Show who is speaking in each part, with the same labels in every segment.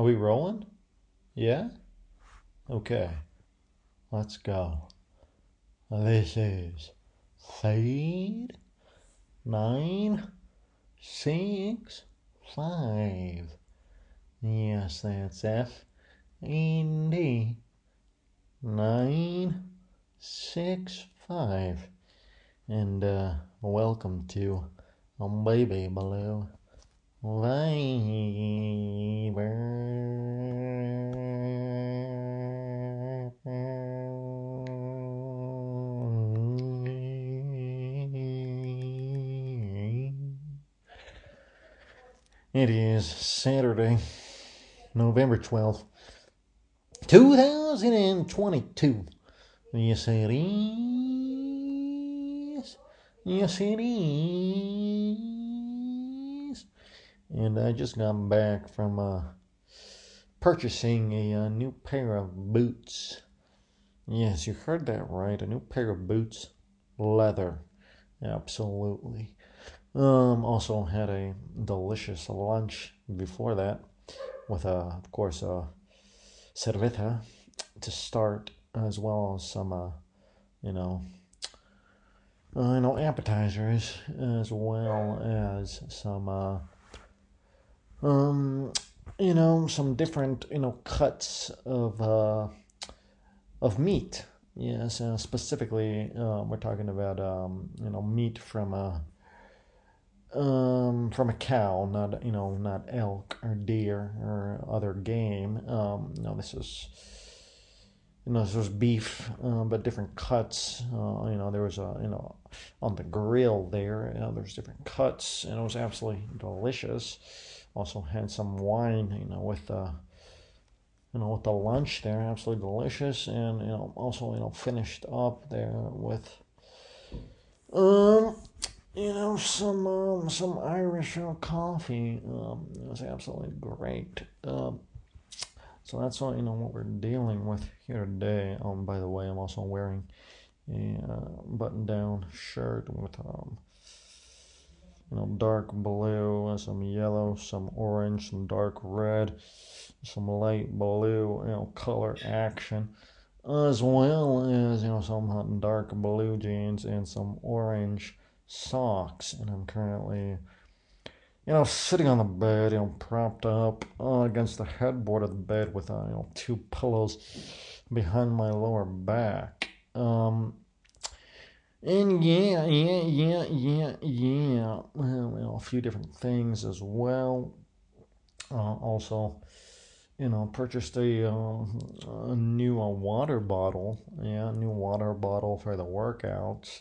Speaker 1: Are we rolling? Yeah? Okay. Let's go. This is fade nine six five. Yes, that's F E D nine six five. And uh welcome to Baby Viber. It is Saturday, November 12th, 2022. Yes, it is. Yes, it is. And I just got back from uh, purchasing a, uh new pair of boots. Yes, you heard that right. A new pair of boots, leather. Absolutely. Um, also had a delicious lunch before that with, uh, of course, a cerveza to start, as well as some, uh, you know, uh, you know, appetizers, as well as some, uh, um, you know, some different, you know, cuts of, uh, of meat. Yes, uh, specifically, uh, we're talking about, um, you know, meat from a, um, from a cow, not you know, not elk or deer or other game. Um, no, this is you know, this was beef, uh, but different cuts. Uh, you know, there was a you know on the grill there. You know, there's different cuts, and it was absolutely delicious. Also had some wine, you know, with the you know with the lunch there, absolutely delicious, and you know also you know finished up there with um you know some um, some Irish uh, coffee. Um, it was absolutely great. Um, so that's all you know what we're dealing with here today. Um, by the way, I'm also wearing a uh, button-down shirt with um, you know dark blue, some yellow, some orange, some dark red, some light blue, you know color action. As well as you know some dark blue jeans and some orange socks, and I'm currently, you know, sitting on the bed, you know, propped up uh, against the headboard of the bed with, uh, you know, two pillows behind my lower back. Um, and yeah, yeah, yeah, yeah, yeah. Well, a few different things as well. Uh, also, you know, purchased a, uh, a new uh, water bottle. Yeah, new water bottle for the workouts.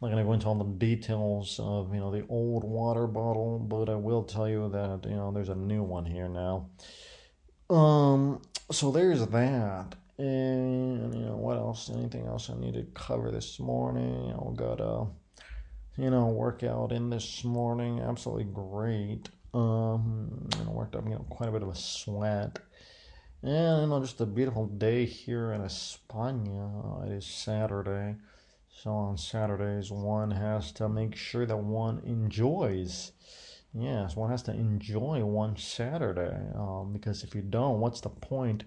Speaker 1: I'm not going to go into all the details of you know the old water bottle, but I will tell you that you know there's a new one here now. Um, so there's that, and you know what else? Anything else I need to cover this morning? Know, got a you know workout in this morning, absolutely great. Um, you know, worked up you know quite a bit of a sweat. And you know, just a beautiful day here in España. It is Saturday. So on Saturdays, one has to make sure that one enjoys. Yes, one has to enjoy one Saturday. Um, because if you don't, what's the point?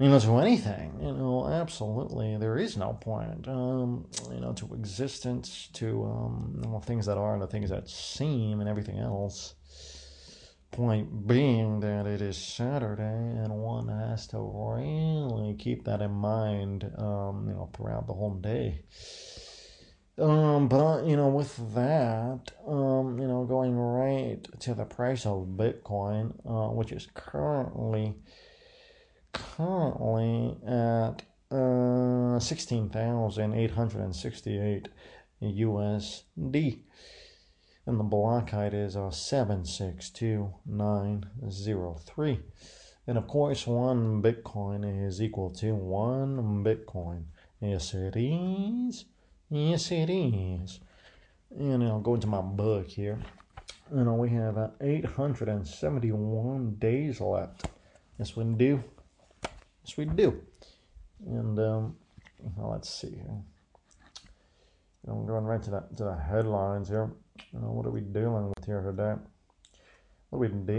Speaker 1: You know, to anything, you know, absolutely, there is no point, um, you know, to existence, to um, well, things that are and the things that seem, and everything else. Point being that it is Saturday, and one has to really keep that in mind, um, you know, throughout the whole day. Um, but you know, with that, um, you know, going right to the price of Bitcoin, uh, which is currently currently at uh sixteen thousand eight hundred and sixty eight USD and the block height is uh, 762903. And of course, one Bitcoin is equal to one Bitcoin. Yes, it is. Yes, it is. And I'll go into my book here. You know, we have uh, 871 days left. Yes, we do. We do. And um, well, let's see here. I'm going right to, that, to the headlines here. Know, what are we dealing with here today? What are we dealing